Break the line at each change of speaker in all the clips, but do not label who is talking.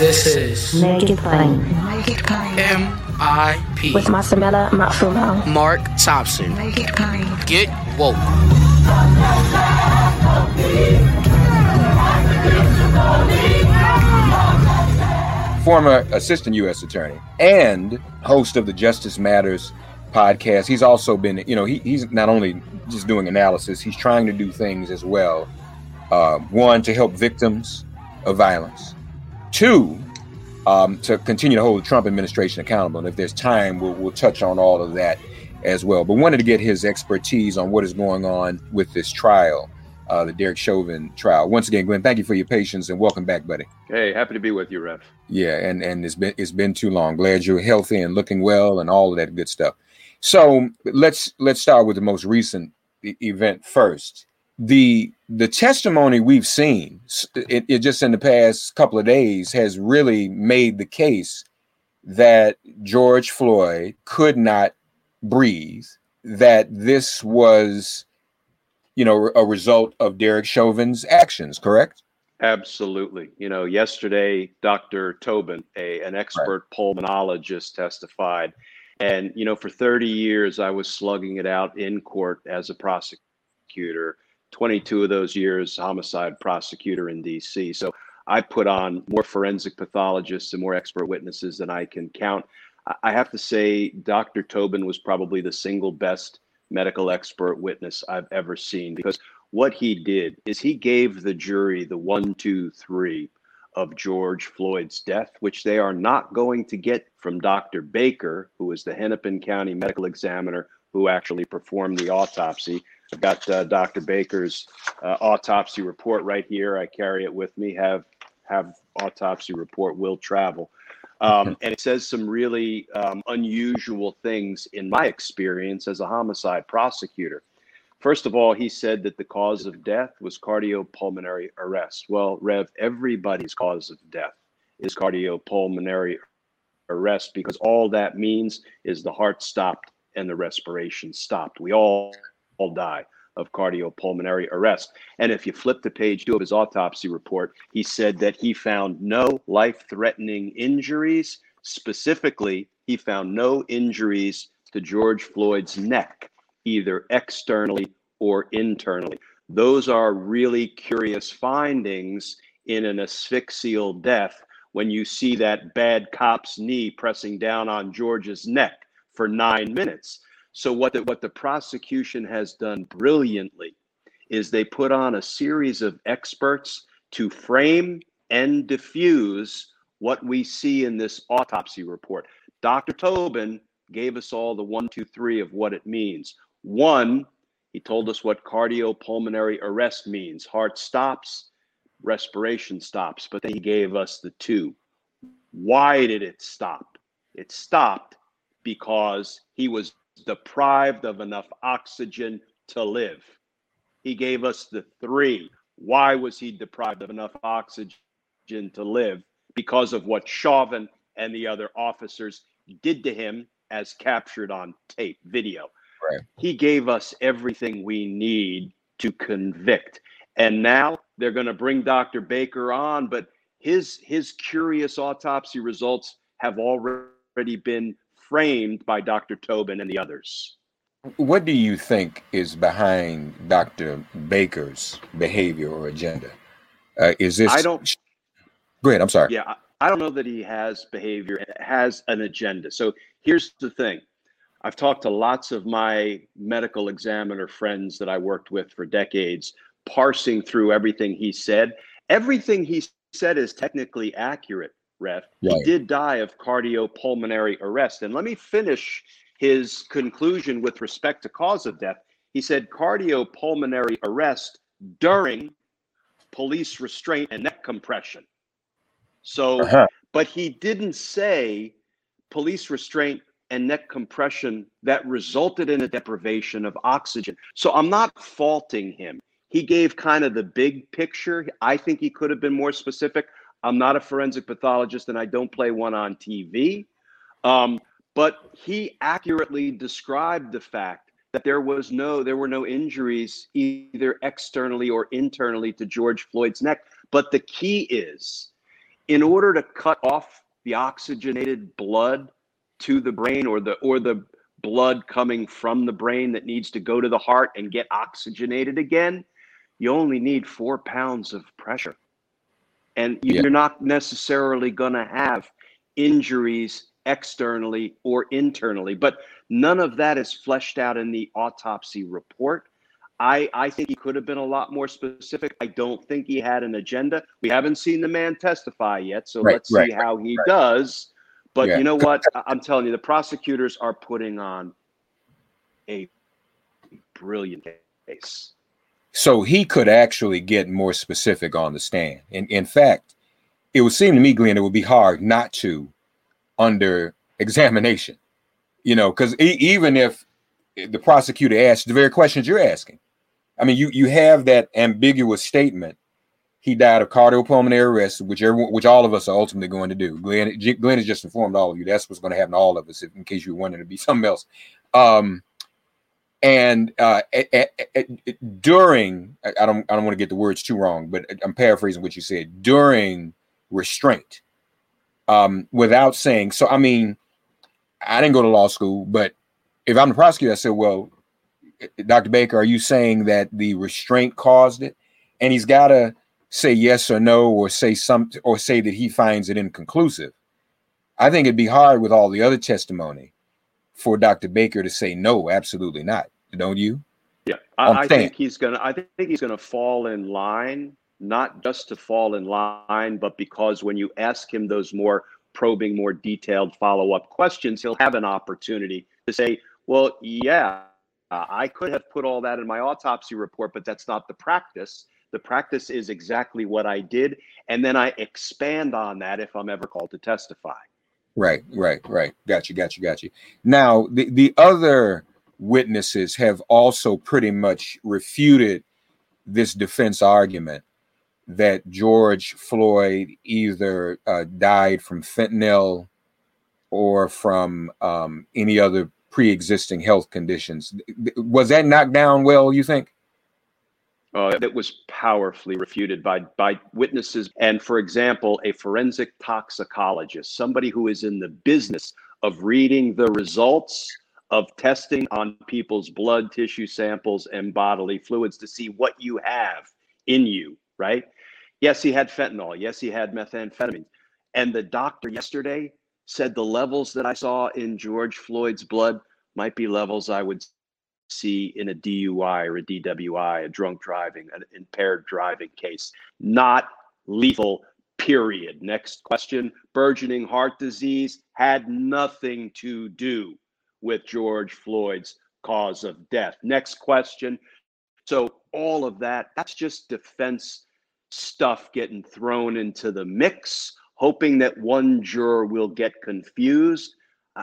This is
Make It Plain.
Naked Plane.
M.I.P.
With Masamela Matfumo.
Mark Thompson.
Naked Plane.
Get woke.
Former assistant U.S. attorney and host of the Justice Matters podcast. He's also been, you know, he, he's not only just doing analysis, he's trying to do things as well. Uh, one, to help victims of violence. Two, um, to continue to hold the Trump administration accountable. And if there's time, we'll, we'll touch on all of that as well. But wanted to get his expertise on what is going on with this trial, uh, the Derek Chauvin trial. Once again, Glenn, thank you for your patience and welcome back, buddy.
Hey, happy to be with you, Rev.
Yeah, and and it's been it's been too long. Glad you're healthy and looking well and all of that good stuff. So let's let's start with the most recent event first. The the testimony we've seen, it, it just in the past couple of days, has really made the case that George Floyd could not breathe. That this was, you know, a result of Derek Chauvin's actions. Correct?
Absolutely. You know, yesterday, Dr. Tobin, a, an expert pulmonologist, testified. And, you know, for 30 years, I was slugging it out in court as a prosecutor. 22 of those years, homicide prosecutor in DC. So I put on more forensic pathologists and more expert witnesses than I can count. I- have to say, Dr. Tobin was probably the single best medical expert witness I've ever seen because what he did is he gave the jury the one, two, three of George Floyd's death, which they are not going to get from Dr. Baker, who is the Hennepin County medical examiner who actually performed the autopsy. I've got uh, Dr. Baker's uh, autopsy report right here. I carry it with me. Have have autopsy report will travel. Um, and it says some really um, unusual things in my experience as a homicide prosecutor. First of all, he said that the cause of death was cardiopulmonary arrest. Well, Rev, everybody's cause of death is cardiopulmonary arrest because all that means is the heart stopped and the respiration stopped. We all, all die of cardiopulmonary arrest. And if you flip to page two of his autopsy report, he said that he found no life threatening injuries. Specifically, he found no injuries to George Floyd's neck, either externally or internally. Those are really curious findings in an asphyxial death when you see that bad cop's knee pressing down on George's neck for nine minutes. So what the, what the prosecution has done brilliantly is they put on a series of experts to frame and diffuse what we see in this autopsy report. Dr. Tobin gave us all the one, two, three of what it means. One, he told us what cardiopulmonary arrest means. Heart stops, respiration stops, but then he gave us the two. Why did it stop? It stopped because he was deprived of enough oxygen to live. He gave us the three. Why was he deprived of enough oxygen to live? Because of what Chauvin and the other officers did to him as captured on tape video.
Right.
He gave us everything we need to convict. And now they're going to bring Dr. Baker on, but his his curious autopsy results have already been framed by Dr. Tobin and the others.
What do you think is behind Dr. Baker's behavior or agenda? Uh, is this?
I don't.
Go ahead. I'm sorry.
Yeah, I don't know that he has behavior, has an agenda. So here's the thing I've talked to lots of my medical examiner friends that I worked with for decades, parsing through everything he said. Everything he said is technically accurate, Ref. Right. He did die of cardiopulmonary arrest. And let me finish his conclusion with respect to cause of death. He said cardiopulmonary arrest during police restraint and neck compression. So, uh-huh. but he didn't say police restraint and neck compression that resulted in a deprivation of oxygen. So I'm not faulting him. He gave kind of the big picture. I think he could have been more specific. I'm not a forensic pathologist and I don't play one on TV. Um, but he accurately described the fact that there was no there were no injuries either externally or internally to George Floyd's neck. But the key is in order to cut off the oxygenated blood to the brain or the or the blood coming from the brain that needs to go to the heart and get oxygenated again, you only need four pounds of pressure. And you're not necessarily going to have injuries externally or internally, but none of that is fleshed out in the autopsy report. I, I think he could have been a lot more specific. I don't think he had an agenda. We haven't seen the man testify yet, so right, let's right, see how he right. does. But yeah. you know what? I'm telling you, the prosecutors are putting on a brilliant case.
So he could actually get more specific on the stand. In, in fact, it would seem to me, Glenn, it would be hard not to under examination. You know, because e- even if the prosecutor asks the very questions you're asking, I mean, you you have that ambiguous statement he died of cardiopulmonary arrest, which everyone, which all of us are ultimately going to do. Glenn, Glenn has just informed all of you. That's what's going to happen to all of us, in case you wondering to be something else. Um, and uh, during, I don't, I don't want to get the words too wrong, but I'm paraphrasing what you said. During restraint, um, without saying. So, I mean, I didn't go to law school, but if I'm the prosecutor, I said, "Well, Dr. Baker, are you saying that the restraint caused it?" And he's got to say yes or no or say something or say that he finds it inconclusive. I think it'd be hard with all the other testimony for Dr. Baker to say no, absolutely not. Don't you?
Yeah, I, I think he's gonna. I think he's gonna fall in line, not just to fall in line, but because when you ask him those more probing, more detailed follow-up questions, he'll have an opportunity to say, "Well, yeah, I could have put all that in my autopsy report, but that's not the practice." The practice is exactly what I did. And then I expand on that if I'm ever called to testify.
Right, right, right. Got you, got you, got you. Now, the, the other witnesses have also pretty much refuted this defense argument that George Floyd either uh, died from fentanyl or from um, any other pre-existing health conditions. Was that knocked down well? You think?
Uh, that was powerfully refuted by by witnesses. And for example a forensic toxicologist somebody who is in the business of reading the results of testing on people's blood tissue samples and bodily fluids to see what you have in you right? Yes he had fentanyl. Yes he had methamphetamine. And the doctor yesterday said the levels that i saw in george floyd's blood might be levels i would see in a DUI or a DWI, a drunk driving, an impaired driving case. Not lethal, period. Next question burgeoning heart disease had nothing to do with George Floyd's cause of death. Next question. So, all of that, that's just defense stuff getting thrown into the mix, hoping that one juror will get confused.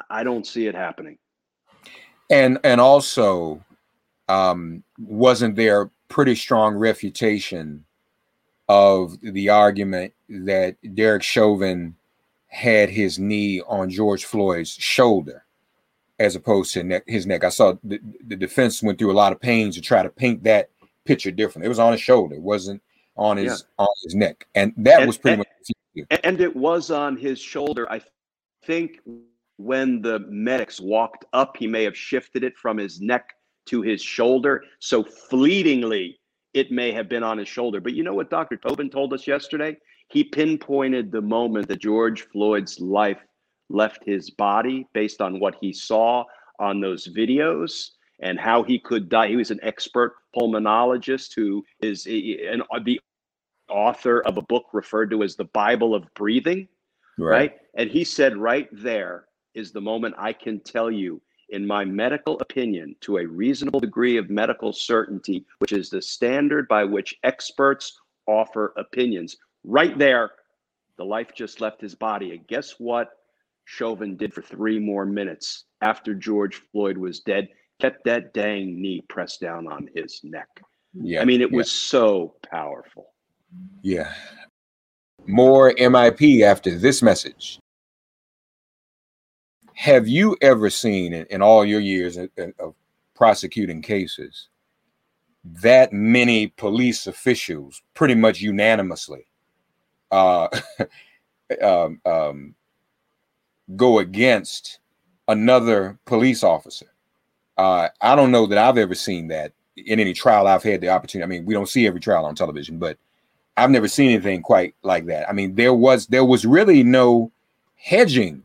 I don't see it happening
and and also um, wasn't there pretty strong refutation of the argument that Derek Chauvin had his knee on George Floyd's shoulder as opposed to neck, his neck. I saw the, the defense went through a lot of pains to try to paint that picture different. It was on his shoulder, it wasn't on his yeah. on his neck, and that and, was pretty
and, much. And it was on his shoulder. I think when the medics walked up, he may have shifted it from his neck to his shoulder. So fleetingly, it may have been on his shoulder. But you know what Dr. Tobin told us yesterday? He pinpointed the moment that George Floyd's life left his body based on what he saw on those videos and how he could die. He was an expert pulmonologist who is an, the author of a book referred to as the Bible of breathing, right. right? And he said, right there is the moment I can tell you, in my medical opinion, to a reasonable degree of medical certainty, which is the standard by which experts offer opinions. Right there, the life just left his body. And guess what? Chauvin did for three more minutes after George Floyd was dead, kept that dang knee pressed down on his neck. Yeah. I mean, it yeah. was so powerful.
Yeah. More MIP after this message. Have you ever seen in, in all your years of, of prosecuting cases that many police officials pretty much unanimously uh, um, um, go against another police officer. Uh, I don't know that I've ever seen that in any trial I've had the opportunity. I mean, we don't see every trial on television, but I've never seen anything quite like that. I mean, there was there was really no hedging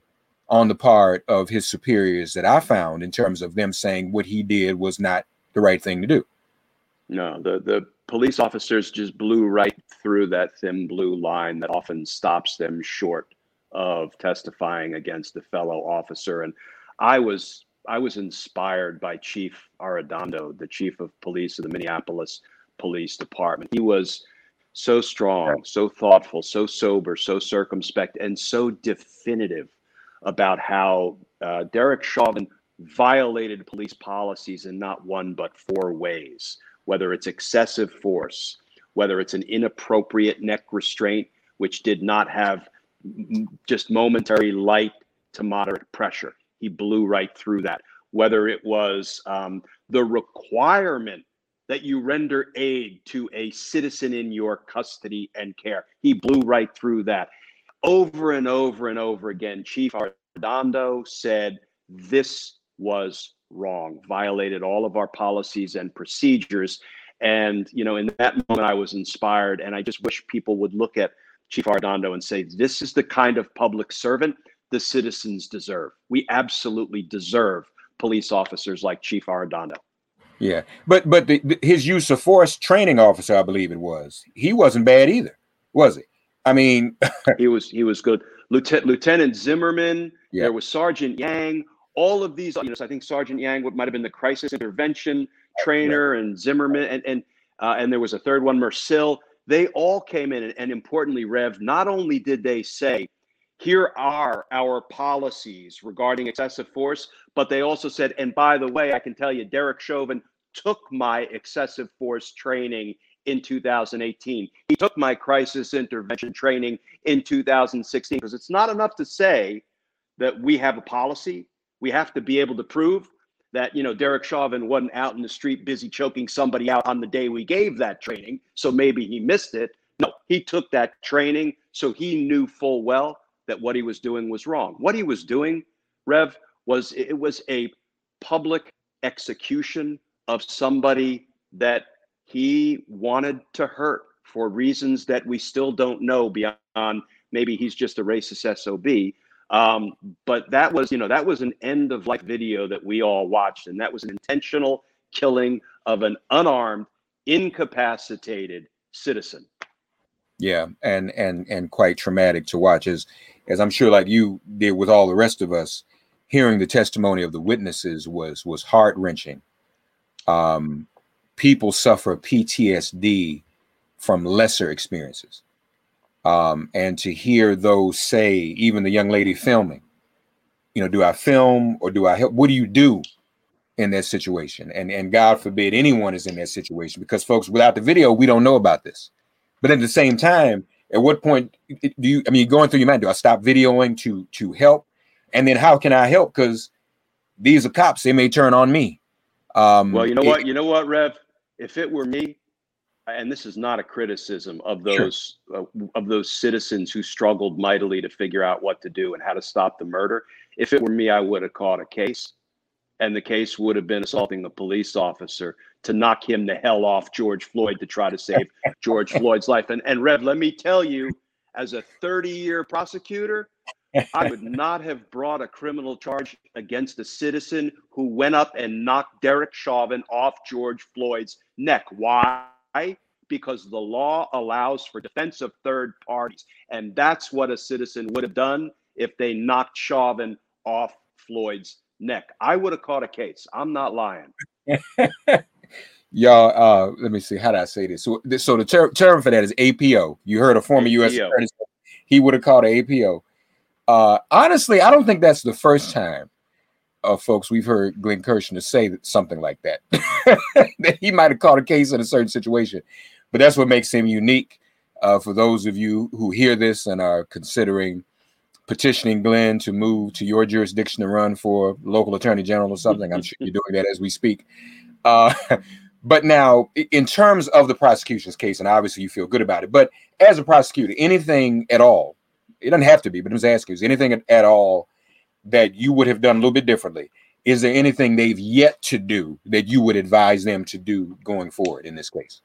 on the part of his superiors that I found in terms of them saying what he did was not the right thing to do.
No, the the police officers just blew right through that thin blue line that often stops them short of testifying against a fellow officer. And I was I was inspired by Chief Arradondo, the chief of police of the Minneapolis Police Department. He was so strong, so thoughtful, so sober, so circumspect, and so definitive about how uh, Derek Chauvin violated police policies in not one but four ways whether it's excessive force, whether it's an inappropriate neck restraint, which did not have just momentary light to moderate pressure. He blew right through that. Whether it was um, the requirement that you render aid to a citizen in your custody and care, he blew right through that. Over and over and over again, Chief Arradondo said this was wrong, violated all of our policies and procedures. And, you know, in that moment, I was inspired. And I just wish people would look at Chief Arradondo and say, this is the kind of public servant the citizens deserve. We absolutely deserve police officers like Chief Arradondo.
Yeah, but but the, the, his use of force training officer, I believe it was, he wasn't bad either, was he? I mean,
he was he was good. Lieutenant Lieutenant Zimmerman. Yeah. There was Sergeant Yang all of these, you know, so I think Sergeant Yang might have been the crisis intervention trainer and Zimmerman and and uh, and there was a third one, Mercil. They all came in and, and importantly, Rev, not only did they say, here are our policies regarding excessive force, but they also said, and by the way, I can tell you, Derek Chauvin took my excessive force training in 2018. He took my crisis intervention training in 2016 because it's not enough to say that we have a policy we have to be able to prove that you know Derek Chauvin wasn't out in the street busy choking somebody out on the day we gave that training, so maybe he missed it. No, he took that training, so he knew full well that what he was doing was wrong. What he was doing, Rev, was it was a public execution of somebody that he wanted to hurt for reasons that we still don't know beyond maybe he's just a racist SOB. Um, but that was, you know, that was an end of life video that we all watched, and that was an intentional killing of an unarmed, incapacitated citizen.
Yeah, and and and quite traumatic to watch, as as I'm sure, like you did with all the rest of us, hearing the testimony of the witnesses was was heart wrenching. Um, people suffer PTSD from lesser experiences um, and to hear those say, even the young lady filming, you know, do I film or do I help? What do you do in that situation, and and God forbid anyone is in that situation, because folks, without the video, we don't know about this. But at the same time, at what point do you? I mean, going through your mind, do I stop videoing to to help? And then how can I help? Because these are cops; they may turn on me.
Um, well, you know it, what? You know what, Rev? If it were me, and this is not a criticism of those sure. uh, of those citizens who struggled mightily to figure out what to do and how to stop the murder. If it were me, I would have caught a case, and the case would have been assaulting the police officer to knock him the hell off George Floyd to try to save George Floyd's life. And and Rev, let me tell you, as a 30-year prosecutor, I would not have brought a criminal charge against a citizen who went up and knocked Derek Chauvin off George Floyd's neck. Why? Because the law allows for defense of third parties. And that's what a citizen would have done if they knocked Chauvin off Floyd's neck. I would have caught a case. I'm not lying.
Y'all, uh, let me see. How did I say this? So, so the ter- term for that is APO. You heard a former APO. U.S. attorney. He would have called an APO. Uh, honestly, I don't think that's the first time, uh, folks, we've heard Glenn Kirschner say something like that. that he might have caught a case in a certain situation, but that's what makes him unique. Uh, for those of you who hear this and are considering petitioning Glenn to move to your jurisdiction to run for local attorney general or something, I'm sure you're doing that as we speak. Uh, but now, in terms of the prosecution's case, and obviously you feel good about it, but as a prosecutor, anything at all it doesn't have to be, but I'm just asking, is anything at, at all that you would have done a little bit differently? Is there anything they've yet to do that you would advise them to do going forward in this case?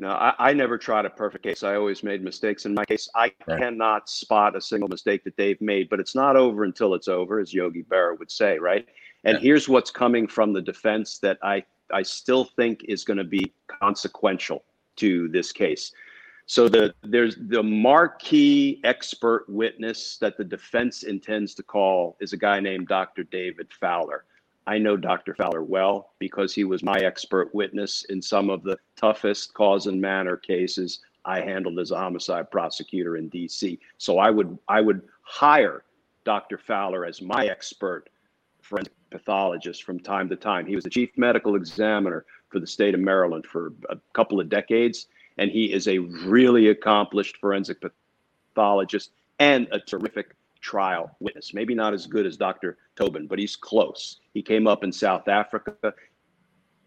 No, I, I never tried a perfect case. I always made mistakes. In my case, I right. cannot spot a single mistake that they've made, but it's not over until it's over, as Yogi Berra would say, right? And yeah. here's what's coming from the defense that I, I still think is going to be consequential to this case. So the there's the marquee expert witness that the defense intends to call is a guy named Dr. David Fowler. I know Dr. Fowler well because he was my expert witness in some of the toughest cause and manner cases I handled as a homicide prosecutor in DC. So I would I would hire Dr. Fowler as my expert forensic pathologist from time to time. He was the chief medical examiner for the state of Maryland for a couple of decades and he is a really accomplished forensic pathologist and a terrific trial witness. Maybe not as good as Dr. Tobin, but he's close. He came up in South Africa.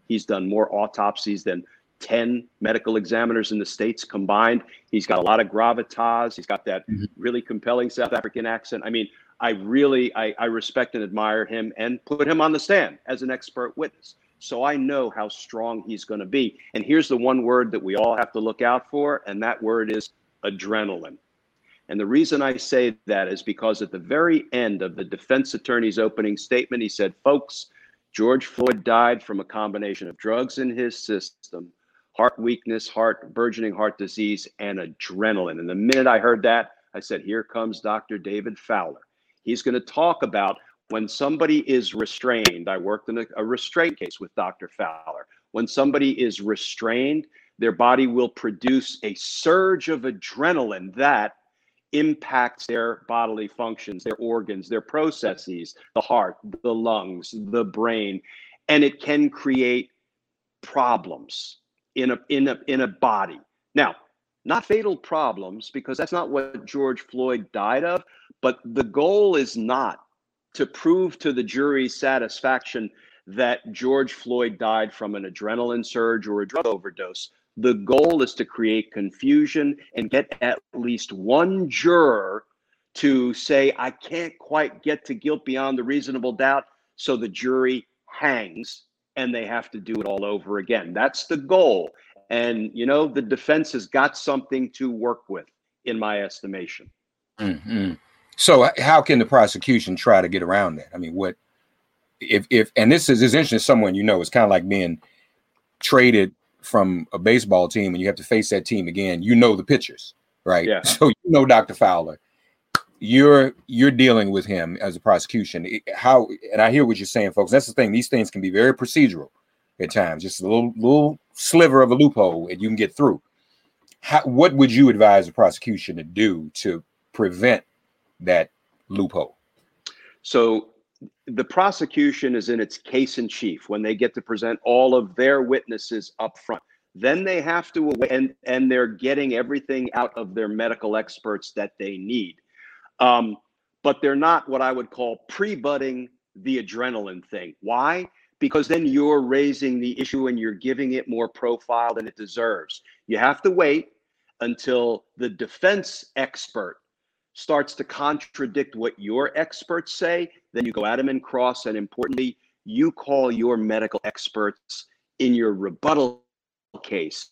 He's done more autopsies than 10 medical examiners in the States combined. He's got a lot of gravitas. He's got that mm-hmm. really compelling South African accent. I mean, I really I, I respect and admire him and put him on the stand as an expert witness. So I know how strong he's going to be. And here's the one word that we all have to look out for, and that word is adrenaline. And the reason I say that is because at the very end of the defense attorney's opening statement, he said, folks, George Floyd died from a combination of drugs in his system, heart weakness, heart burgeoning heart disease, and adrenaline. And the minute I heard that, I said, here comes Dr. David Fowler. He's going to talk about when somebody is restrained, I worked in a, a, restraint case with Dr. Fowler. When somebody is restrained, their body will produce a surge of adrenaline that impacts their bodily functions, their organs, their processes, the heart, the lungs, the brain, and it can create problems in a in a in a body. Now, not fatal problems because that's not what George Floyd died of, but the goal is not to prove to the jury's satisfaction that George Floyd died from an adrenaline surge or a drug overdose. The goal is to create confusion and get at least one juror to say, I can't quite get to guilt beyond the reasonable doubt. So the jury hangs and they have to do it all over again. That's the goal. And, you know, the defense has got something to work with, in my estimation.
Mm-hmm. So uh, how can the prosecution try to get around that? I mean, what if if and this is as interesting someone you know, it's kind of like being traded from a baseball team and you have to face that team again. You know the pitchers, right?
Yeah.
So you know Dr. Fowler. You're you're dealing with him as a prosecution. How and I hear what you're saying, folks. That's the thing. These things can be very procedural at times, just a little little sliver of a loophole, and you can get through. How, what would you advise the prosecution to do to prevent that loophole?
So the prosecution is in its case in chief when they get to present all of their witnesses up front. Then they have to, and, and they're getting everything out of their medical experts that they need. Um, but they're not what I would call pre budding the adrenaline thing. Why? Because then you're raising the issue and you're giving it more profile than it deserves. You have to wait until the defense expert starts to contradict what your experts say, then you go at them and cross. And importantly, you call your medical experts in your rebuttal case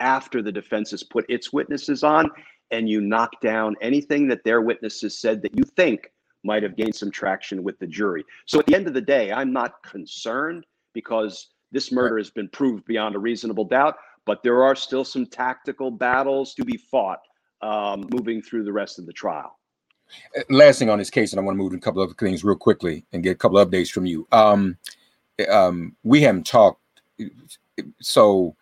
after the defense has put its witnesses on and you knock down anything that their witnesses said that you think might have gained some traction with the jury. So at the end of the day, I'm not concerned because this murder has been proved beyond a reasonable doubt, but there are still some tactical battles to be fought um, moving through the rest of the trial.
Uh, last thing on this case, and I want to move to a couple of things real quickly and get a couple updates from you. Um, um, we haven't talked, so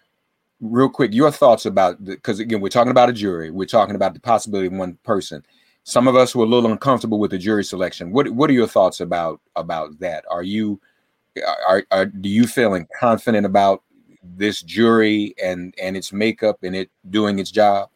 real quick, your thoughts about because again, we're talking about a jury, we're talking about the possibility of one person. Some of us were a little uncomfortable with the jury selection. What What are your thoughts about about that? Are you are, are do you feeling confident about this jury and and its makeup and it doing its job?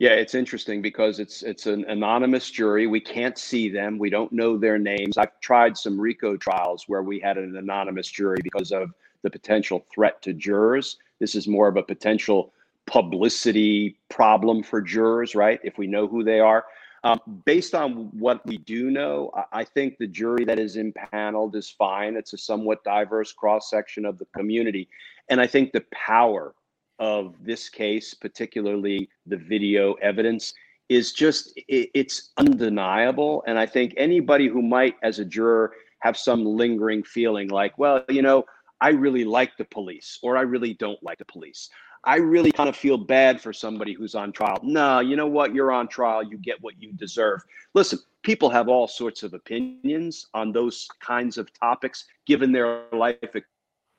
Yeah, it's interesting because it's it's an anonymous jury. We can't see them. We don't know their names. I've tried some RICO trials where we had an anonymous jury because of the potential threat to jurors. This is more of a potential publicity problem for jurors, right? If we know who they are. Um, based on what we do know, I think the jury that is impaneled is fine. It's a somewhat diverse cross section of the community. And I think the power of this case, particularly the video evidence, is just it, it's undeniable. And I think anybody who might, as a juror, have some lingering feeling like, well, you know, I really like the police or I really don't like the police. I really kind of feel bad for somebody who's on trial. No, you know what? You're on trial. You get what you deserve. Listen, people have all sorts of opinions on those kinds of topics given their life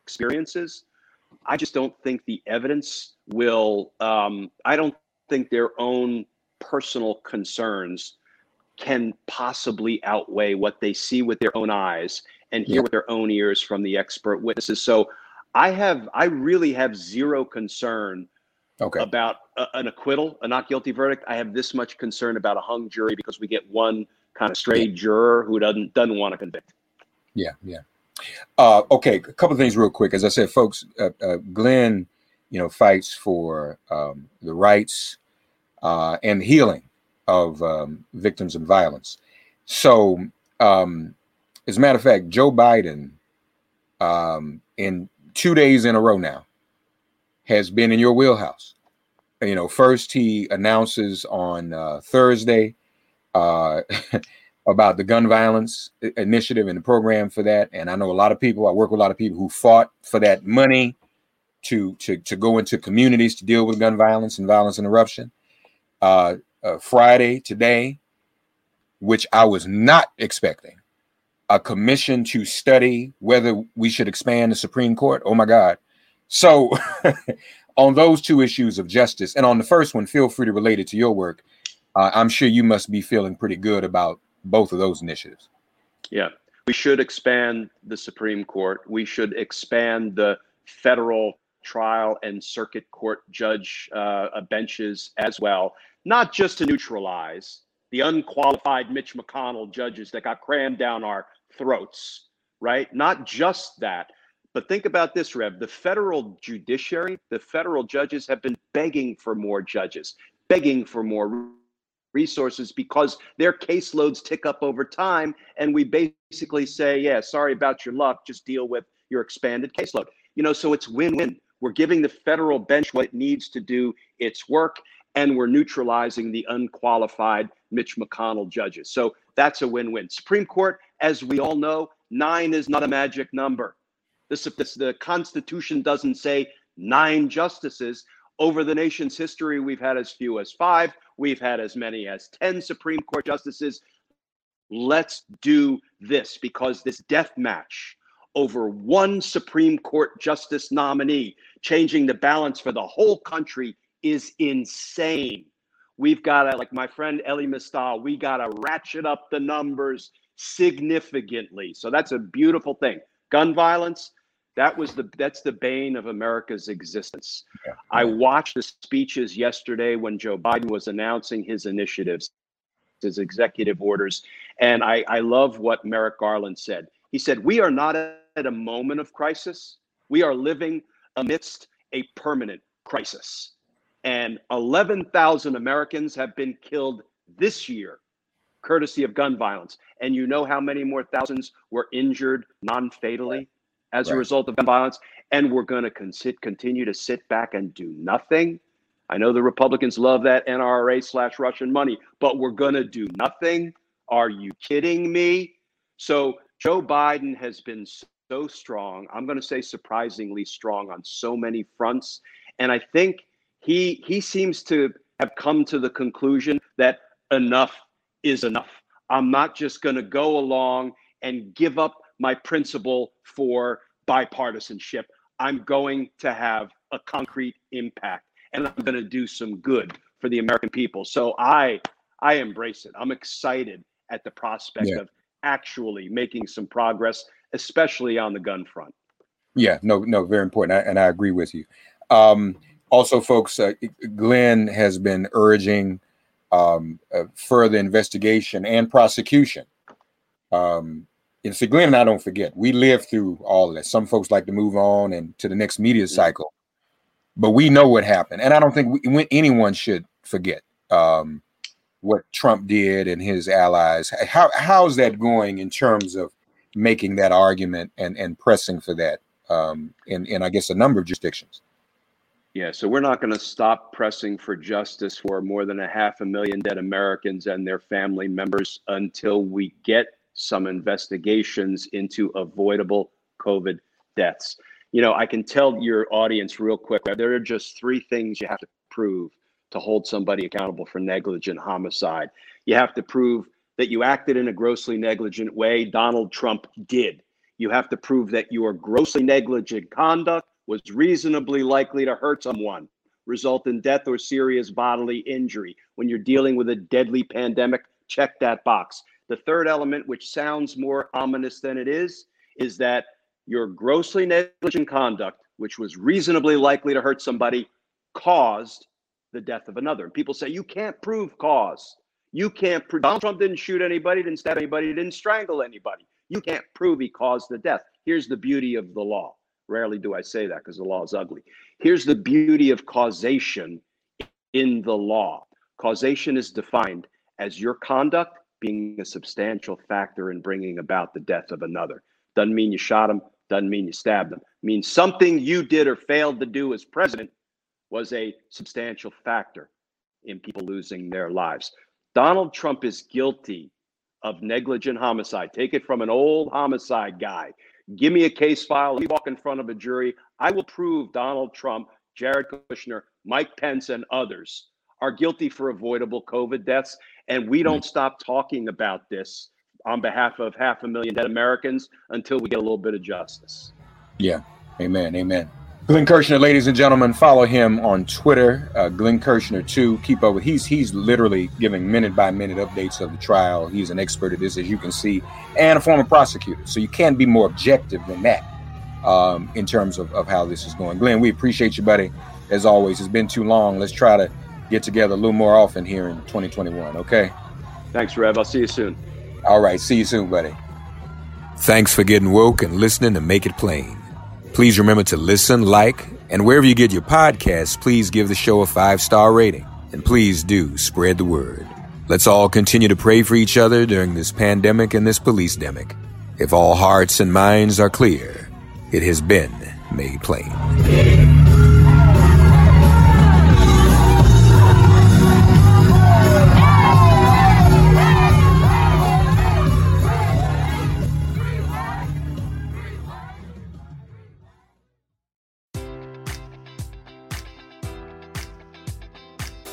experiences. I just don't think the evidence will, um, I don't think their own personal concerns can possibly outweigh what they see with their own eyes and hear yeah. with their own ears from the expert witnesses. So I have, I really have zero concern okay. about a, an acquittal, a not guilty verdict. I have this much concern about a hung jury because we get one kind of stray yeah. juror who doesn't doesn't want to convict.
Yeah, yeah. Uh, okay, a couple of things real quick. As I said, folks, uh, uh, Glenn, you know, fights for um, the rights uh, and healing of um, victims of violence. So, um, as a matter of fact, Joe Biden, um, in two days in a row now, has been in your wheelhouse. You know, first he announces on uh, Thursday uh, about the gun violence initiative and the program for that. And I know a lot of people, I work with a lot of people who fought for that money to to to go into communities to deal with gun violence and violence interruption. Uh, uh, Friday today, which I was not expecting, a commission to study whether we should expand the Supreme Court. Oh my God! So, on those two issues of justice, and on the first one, feel free to relate it to your work. Uh, I'm sure you must be feeling pretty good about both of those initiatives.
Yeah, we should expand the Supreme Court. We should expand the federal trial and circuit court judge uh, benches as well, not just to neutralize the unqualified Mitch McConnell judges that got crammed down our throats, right? Not just that. But think about this, Rev. The federal judiciary, the federal judges have been begging for more judges, begging for more resources because their caseloads tick up over time. And we basically say, yeah, sorry about your luck, just deal with your expanded caseload. You know, so it's win win. We're giving the federal bench what it needs to do its work, and we're neutralizing the unqualified Mitch McConnell judges. So that's a win win. Supreme Court, as we all know, nine is not a magic number. This, this, the Constitution doesn't say nine justices. Over the nation's history, we've had as few as five. We've had as many as 10 Supreme Court justices. Let's do this because this death match over one Supreme Court justice nominee, changing the balance for the whole country, is insane. We've got to, like my friend Elie Mystal, we got to ratchet up the numbers significantly. So that's a beautiful thing. Gun violence, that was the that's the bane of America's existence. Yeah. I watched the speeches yesterday when Joe Biden was announcing his initiatives, his executive orders, and I, I love what Merrick Garland said. He said, "We are not at a moment of crisis. We are living amidst a permanent crisis." And 11,000 Americans have been killed this year courtesy of gun violence. And you know how many more thousands were injured non fatally as right. a result of violence? And we're going to con- continue to sit back and do nothing. I know the Republicans love that NRA slash Russian money, but we're going to do nothing. Are you kidding me? So Joe Biden has been so strong. I'm going to say surprisingly strong on so many fronts. And I think he he seems to have come to the conclusion that enough is enough. I'm not just going to go along and give up my principle for bipartisanship. I'm going to have a concrete impact and I'm going to do some good for the American people. So I I embrace it. I'm excited at the prospect yeah. of actually making some progress, especially on the gun front.
Yeah, no, no, very important, and I agree with you. Um, also, folks, uh, Glenn has been urging um, uh, further investigation and prosecution. Um, and so Glenn and I don't forget, we lived through all of this. Some folks like to move on and to the next media cycle, but we know what happened. And I don't think we, anyone should forget um, what Trump did and his allies. How, how's that going in terms of making that argument and, and pressing for that um, in, in, I guess, a number of jurisdictions?
Yeah, so we're not going to stop pressing for justice for more than a half a million dead Americans and their family members until we get some investigations into avoidable COVID deaths. You know, I can tell your audience real quick there are just three things you have to prove to hold somebody accountable for negligent homicide. You have to prove that you acted in a grossly negligent way. Donald Trump did. You have to prove that your grossly negligent conduct was reasonably likely to hurt someone, result in death or serious bodily injury. When you're dealing with a deadly pandemic, check that box. The third element, which sounds more ominous than it is, is that your grossly negligent conduct, which was reasonably likely to hurt somebody, caused the death of another. And people say, you can't prove cause. You can't prove Donald Trump didn't shoot anybody, didn't stab anybody, didn't strangle anybody. You can't prove he caused the death. Here's the beauty of the law Rarely do I say that because the law is ugly. Here's the beauty of causation in the law causation is defined as your conduct being a substantial factor in bringing about the death of another. Doesn't mean you shot him, doesn't mean you stabbed him. Means something you did or failed to do as president was a substantial factor in people losing their lives. Donald Trump is guilty of negligent homicide. Take it from an old homicide guy. Give me a case file. Let me walk in front of a jury. I will prove Donald Trump, Jared Kushner, Mike Pence, and others are guilty for avoidable COVID deaths. And we don't stop talking about this on behalf of half a million dead Americans until we get a little bit of justice.
Yeah. Amen. Amen. Glenn Kirschner, ladies and gentlemen, follow him on Twitter, uh, Glenn Kirschner too. Keep up with he's he's literally giving minute by minute updates of the trial. He's an expert at this, as you can see, and a former prosecutor. So you can't be more objective than that um, in terms of, of how this is going. Glenn, we appreciate you, buddy. As always, it's been too long. Let's try to get together a little more often here in 2021. Okay.
Thanks, Rev. I'll see you soon.
All right. See you soon, buddy. Thanks for getting woke and listening to Make It Plain. Please remember to listen, like, and wherever you get your podcasts, please give the show a five star rating. And please do spread the word. Let's all continue to pray for each other during this pandemic and this police demic. If all hearts and minds are clear, it has been made plain.